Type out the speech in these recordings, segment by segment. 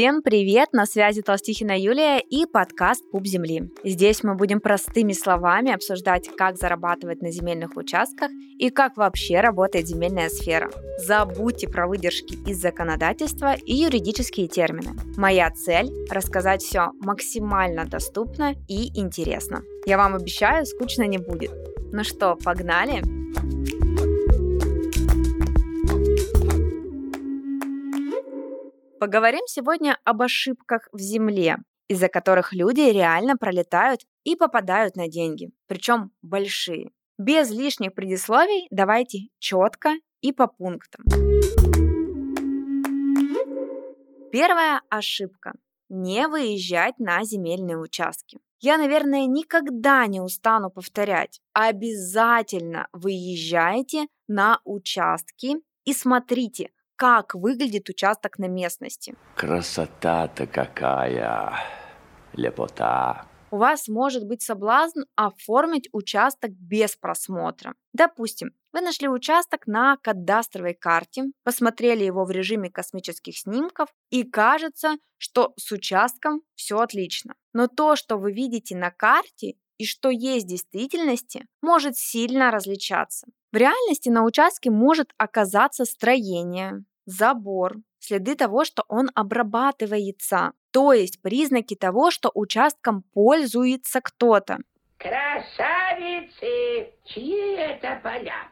Всем привет! На связи Толстихина Юлия и подкаст «Пуп земли». Здесь мы будем простыми словами обсуждать, как зарабатывать на земельных участках и как вообще работает земельная сфера. Забудьте про выдержки из законодательства и юридические термины. Моя цель – рассказать все максимально доступно и интересно. Я вам обещаю, скучно не будет. Ну что, погнали? Поговорим сегодня об ошибках в земле, из-за которых люди реально пролетают и попадают на деньги, причем большие. Без лишних предисловий давайте четко и по пунктам. Первая ошибка – не выезжать на земельные участки. Я, наверное, никогда не устану повторять. Обязательно выезжайте на участки и смотрите, как выглядит участок на местности. Красота-то какая, лепота. У вас может быть соблазн оформить участок без просмотра. Допустим, вы нашли участок на кадастровой карте, посмотрели его в режиме космических снимков и кажется, что с участком все отлично. Но то, что вы видите на карте и что есть в действительности, может сильно различаться. В реальности на участке может оказаться строение, забор, следы того, что он обрабатывается, то есть признаки того, что участком пользуется кто-то. Красавицы, чьи это поля?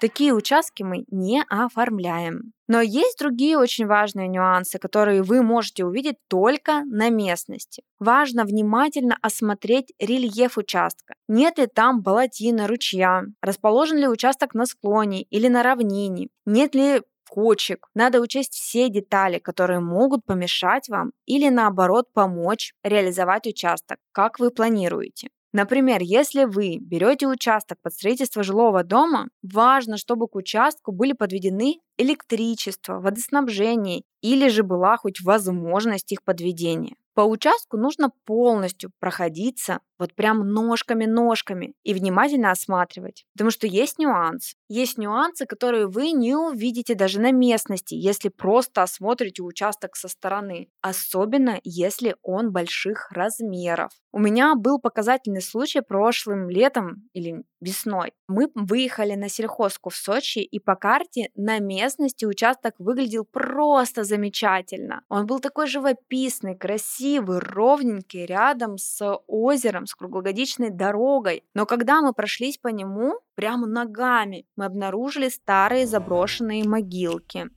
Такие участки мы не оформляем. Но есть другие очень важные нюансы, которые вы можете увидеть только на местности. Важно внимательно осмотреть рельеф участка. Нет ли там болотина, ручья? Расположен ли участок на склоне или на равнине? Нет ли кочек. Надо учесть все детали, которые могут помешать вам или наоборот помочь реализовать участок, как вы планируете. Например, если вы берете участок под строительство жилого дома, важно, чтобы к участку были подведены электричество, водоснабжение или же была хоть возможность их подведения. По участку нужно полностью проходиться вот прям ножками-ножками и внимательно осматривать. Потому что есть нюанс. Есть нюансы, которые вы не увидите даже на местности, если просто осмотрите участок со стороны. Особенно, если он больших размеров. У меня был показательный случай прошлым летом или весной. Мы выехали на сельхозку в Сочи, и по карте на местности участок выглядел просто замечательно. Он был такой живописный, красивый, ровненький, рядом с озером, с круглогодичной дорогой. Но когда мы прошлись по нему, прямо ногами, мы обнаружили старые заброшенные могилки.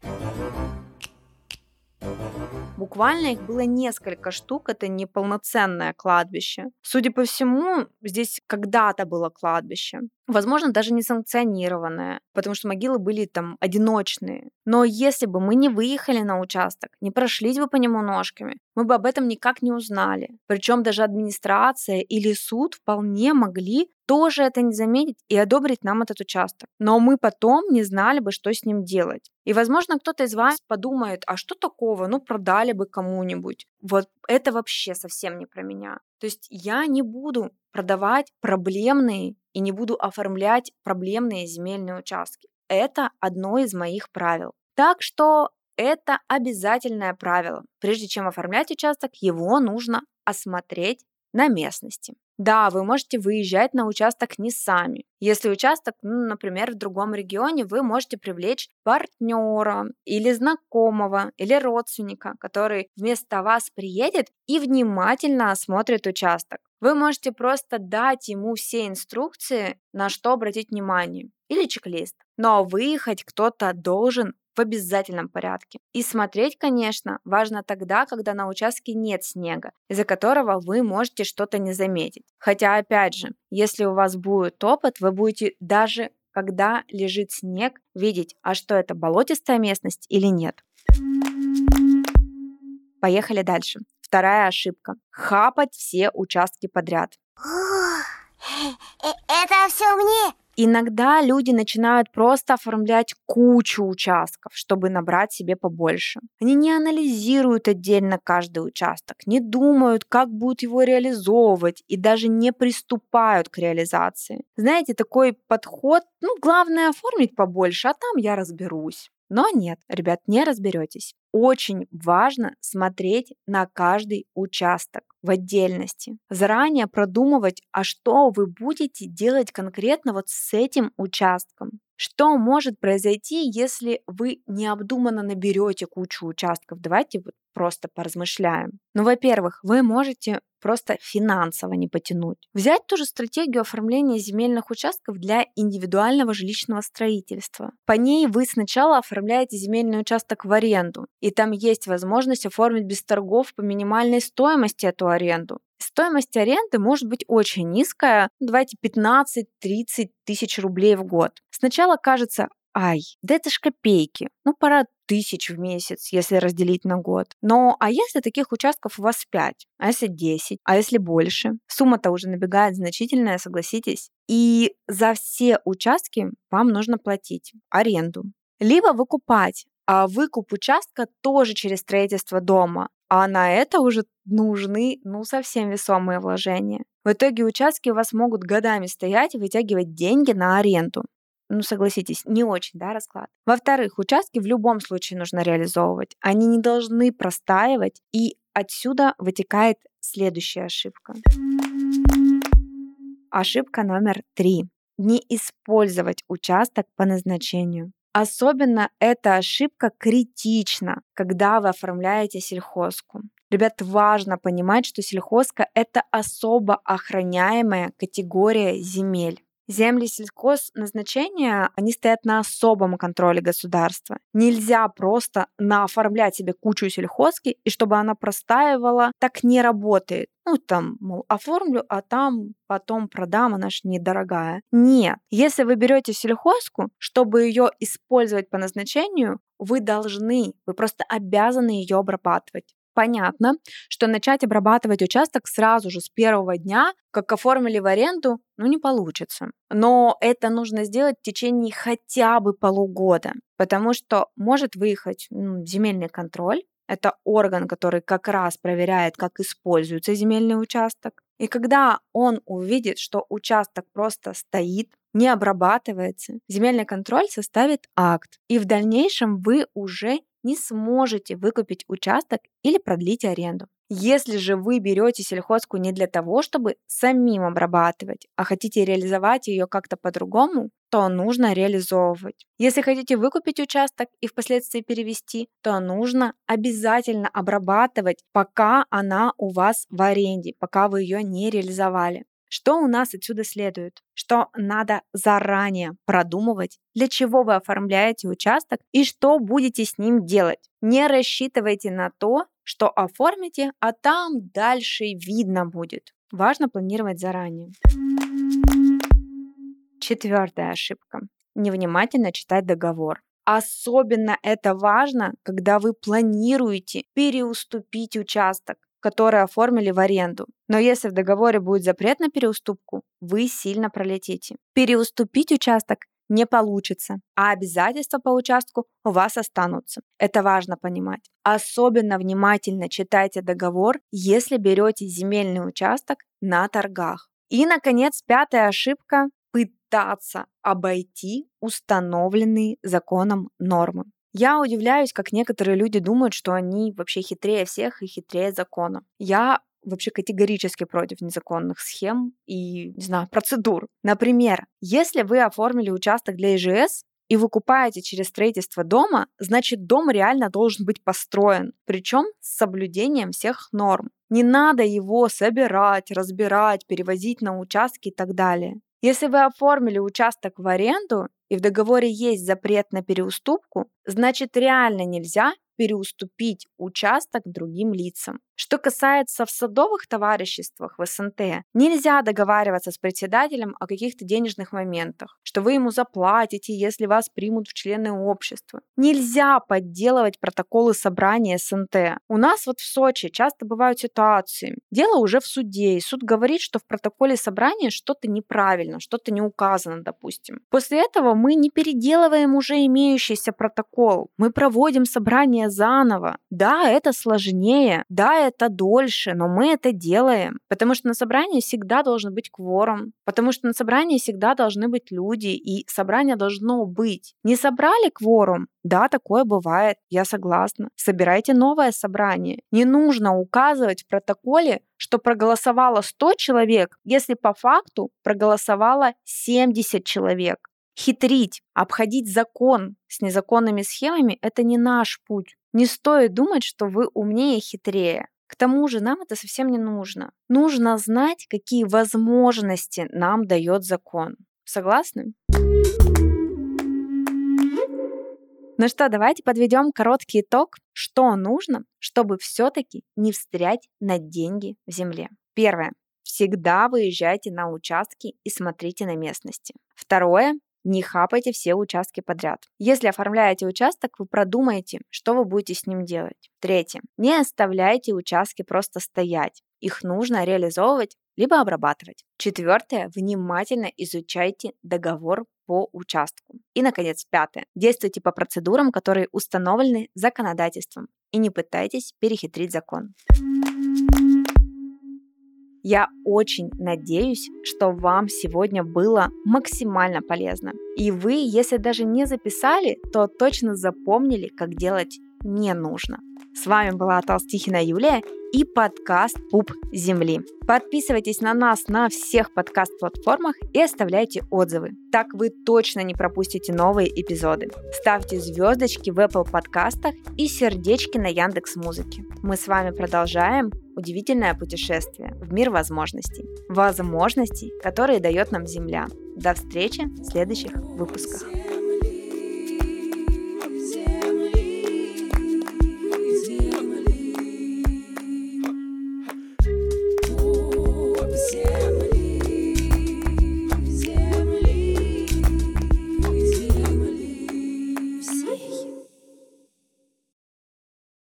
Буквально их было несколько штук, это не полноценное кладбище. Судя по всему, здесь когда-то было кладбище. Возможно, даже не санкционированное, потому что могилы были там одиночные. Но если бы мы не выехали на участок, не прошлись бы по нему ножками, мы бы об этом никак не узнали. Причем даже администрация или суд вполне могли тоже это не заметить и одобрить нам этот участок. Но мы потом не знали бы, что с ним делать. И, возможно, кто-то из вас подумает, а что такого? Ну, продали бы кому-нибудь. Вот это вообще совсем не про меня. То есть я не буду продавать проблемные и не буду оформлять проблемные земельные участки. Это одно из моих правил. Так что это обязательное правило. Прежде чем оформлять участок, его нужно осмотреть на местности. Да, вы можете выезжать на участок не сами. Если участок, ну, например, в другом регионе, вы можете привлечь партнера или знакомого или родственника, который вместо вас приедет и внимательно осмотрит участок. Вы можете просто дать ему все инструкции, на что обратить внимание, или чек-лист. Но выехать кто-то должен в обязательном порядке. И смотреть, конечно, важно тогда, когда на участке нет снега, из-за которого вы можете что-то не заметить. Хотя, опять же, если у вас будет опыт, вы будете даже когда лежит снег, видеть, а что это болотистая местность или нет. Поехали дальше. Вторая ошибка. Хапать все участки подряд. Э, это все мне? Иногда люди начинают просто оформлять кучу участков, чтобы набрать себе побольше. Они не анализируют отдельно каждый участок, не думают, как будут его реализовывать и даже не приступают к реализации. Знаете, такой подход, ну, главное оформить побольше, а там я разберусь. Но нет, ребят, не разберетесь. Очень важно смотреть на каждый участок в отдельности. Заранее продумывать, а что вы будете делать конкретно вот с этим участком. Что может произойти, если вы необдуманно наберете кучу участков? Давайте вот просто поразмышляем. Ну, во-первых, вы можете просто финансово не потянуть. Взять ту же стратегию оформления земельных участков для индивидуального жилищного строительства. По ней вы сначала оформляете земельный участок в аренду, и там есть возможность оформить без торгов по минимальной стоимости эту аренду. Стоимость аренды может быть очень низкая, давайте 15-30 тысяч рублей в год. Сначала кажется, ай, да это ж копейки, ну пара тысяч в месяц, если разделить на год. Но а если таких участков у вас 5, а если 10, а если больше? Сумма-то уже набегает значительная, согласитесь. И за все участки вам нужно платить аренду. Либо выкупать, а выкуп участка тоже через строительство дома. А на это уже нужны, ну, совсем весомые вложения. В итоге участки у вас могут годами стоять и вытягивать деньги на аренду. Ну, согласитесь, не очень, да, расклад. Во-вторых, участки в любом случае нужно реализовывать. Они не должны простаивать, и отсюда вытекает следующая ошибка. Ошибка номер три. Не использовать участок по назначению. Особенно эта ошибка критична, когда вы оформляете сельхозку. Ребят, важно понимать, что сельхозка – это особо охраняемая категория земель. Земли сельхозназначения, они стоят на особом контроле государства. Нельзя просто наоформлять себе кучу сельхозки, и чтобы она простаивала, так не работает. Ну, там, мол, оформлю, а там потом продам, она ж недорогая. Нет. Если вы берете сельхозку, чтобы ее использовать по назначению, вы должны, вы просто обязаны ее обрабатывать. Понятно, что начать обрабатывать участок сразу же с первого дня, как оформили в аренду, ну не получится. Но это нужно сделать в течение хотя бы полугода, потому что может выехать ну, земельный контроль, это орган, который как раз проверяет, как используется земельный участок. И когда он увидит, что участок просто стоит, не обрабатывается, земельный контроль составит акт. И в дальнейшем вы уже не сможете выкупить участок или продлить аренду. Если же вы берете сельхозку не для того, чтобы самим обрабатывать, а хотите реализовать ее как-то по-другому, то нужно реализовывать. Если хотите выкупить участок и впоследствии перевести, то нужно обязательно обрабатывать, пока она у вас в аренде, пока вы ее не реализовали. Что у нас отсюда следует? Что надо заранее продумывать, для чего вы оформляете участок и что будете с ним делать. Не рассчитывайте на то, что оформите, а там дальше видно будет. Важно планировать заранее. Четвертая ошибка. Невнимательно читать договор. Особенно это важно, когда вы планируете переуступить участок которые оформили в аренду. Но если в договоре будет запрет на переуступку, вы сильно пролетите. Переуступить участок не получится, а обязательства по участку у вас останутся. Это важно понимать. Особенно внимательно читайте договор, если берете земельный участок на торгах. И, наконец, пятая ошибка – пытаться обойти установленные законом нормы. Я удивляюсь, как некоторые люди думают, что они вообще хитрее всех и хитрее закона. Я вообще категорически против незаконных схем и, не знаю, процедур. Например, если вы оформили участок для ИЖС, и выкупаете через строительство дома, значит дом реально должен быть построен, причем с соблюдением всех норм. Не надо его собирать, разбирать, перевозить на участки и так далее. Если вы оформили участок в аренду и в договоре есть запрет на переуступку, значит реально нельзя переуступить участок другим лицам. Что касается в садовых товариществах в СНТ, нельзя договариваться с председателем о каких-то денежных моментах, что вы ему заплатите, если вас примут в члены общества. Нельзя подделывать протоколы собрания СНТ. У нас вот в Сочи часто бывают ситуации. Дело уже в суде, и суд говорит, что в протоколе собрания что-то неправильно, что-то не указано, допустим. После этого мы не переделываем уже имеющийся протокол. Мы проводим собрание собрание заново. Да, это сложнее, да, это дольше, но мы это делаем. Потому что на собрании всегда должен быть кворум, потому что на собрании всегда должны быть люди, и собрание должно быть. Не собрали кворум, да, такое бывает, я согласна. Собирайте новое собрание. Не нужно указывать в протоколе, что проголосовало 100 человек, если по факту проголосовало 70 человек. Хитрить, обходить закон с незаконными схемами – это не наш путь. Не стоит думать, что вы умнее и хитрее. К тому же нам это совсем не нужно. Нужно знать, какие возможности нам дает закон. Согласны? Ну что, давайте подведем короткий итог, что нужно, чтобы все-таки не встрять на деньги в земле. Первое. Всегда выезжайте на участки и смотрите на местности. Второе. Не хапайте все участки подряд. Если оформляете участок, вы продумаете, что вы будете с ним делать. Третье. Не оставляйте участки просто стоять. Их нужно реализовывать либо обрабатывать. Четвертое. Внимательно изучайте договор по участку. И, наконец, пятое. Действуйте по процедурам, которые установлены законодательством, и не пытайтесь перехитрить закон. Я очень надеюсь, что вам сегодня было максимально полезно. И вы, если даже не записали, то точно запомнили, как делать не нужно. С вами была Толстихина Юлия и подкаст «Пуп Земли». Подписывайтесь на нас на всех подкаст-платформах и оставляйте отзывы. Так вы точно не пропустите новые эпизоды. Ставьте звездочки в Apple подкастах и сердечки на Яндекс Музыке. Мы с вами продолжаем удивительное путешествие в мир возможностей. Возможностей, которые дает нам Земля. До встречи в следующих выпусках.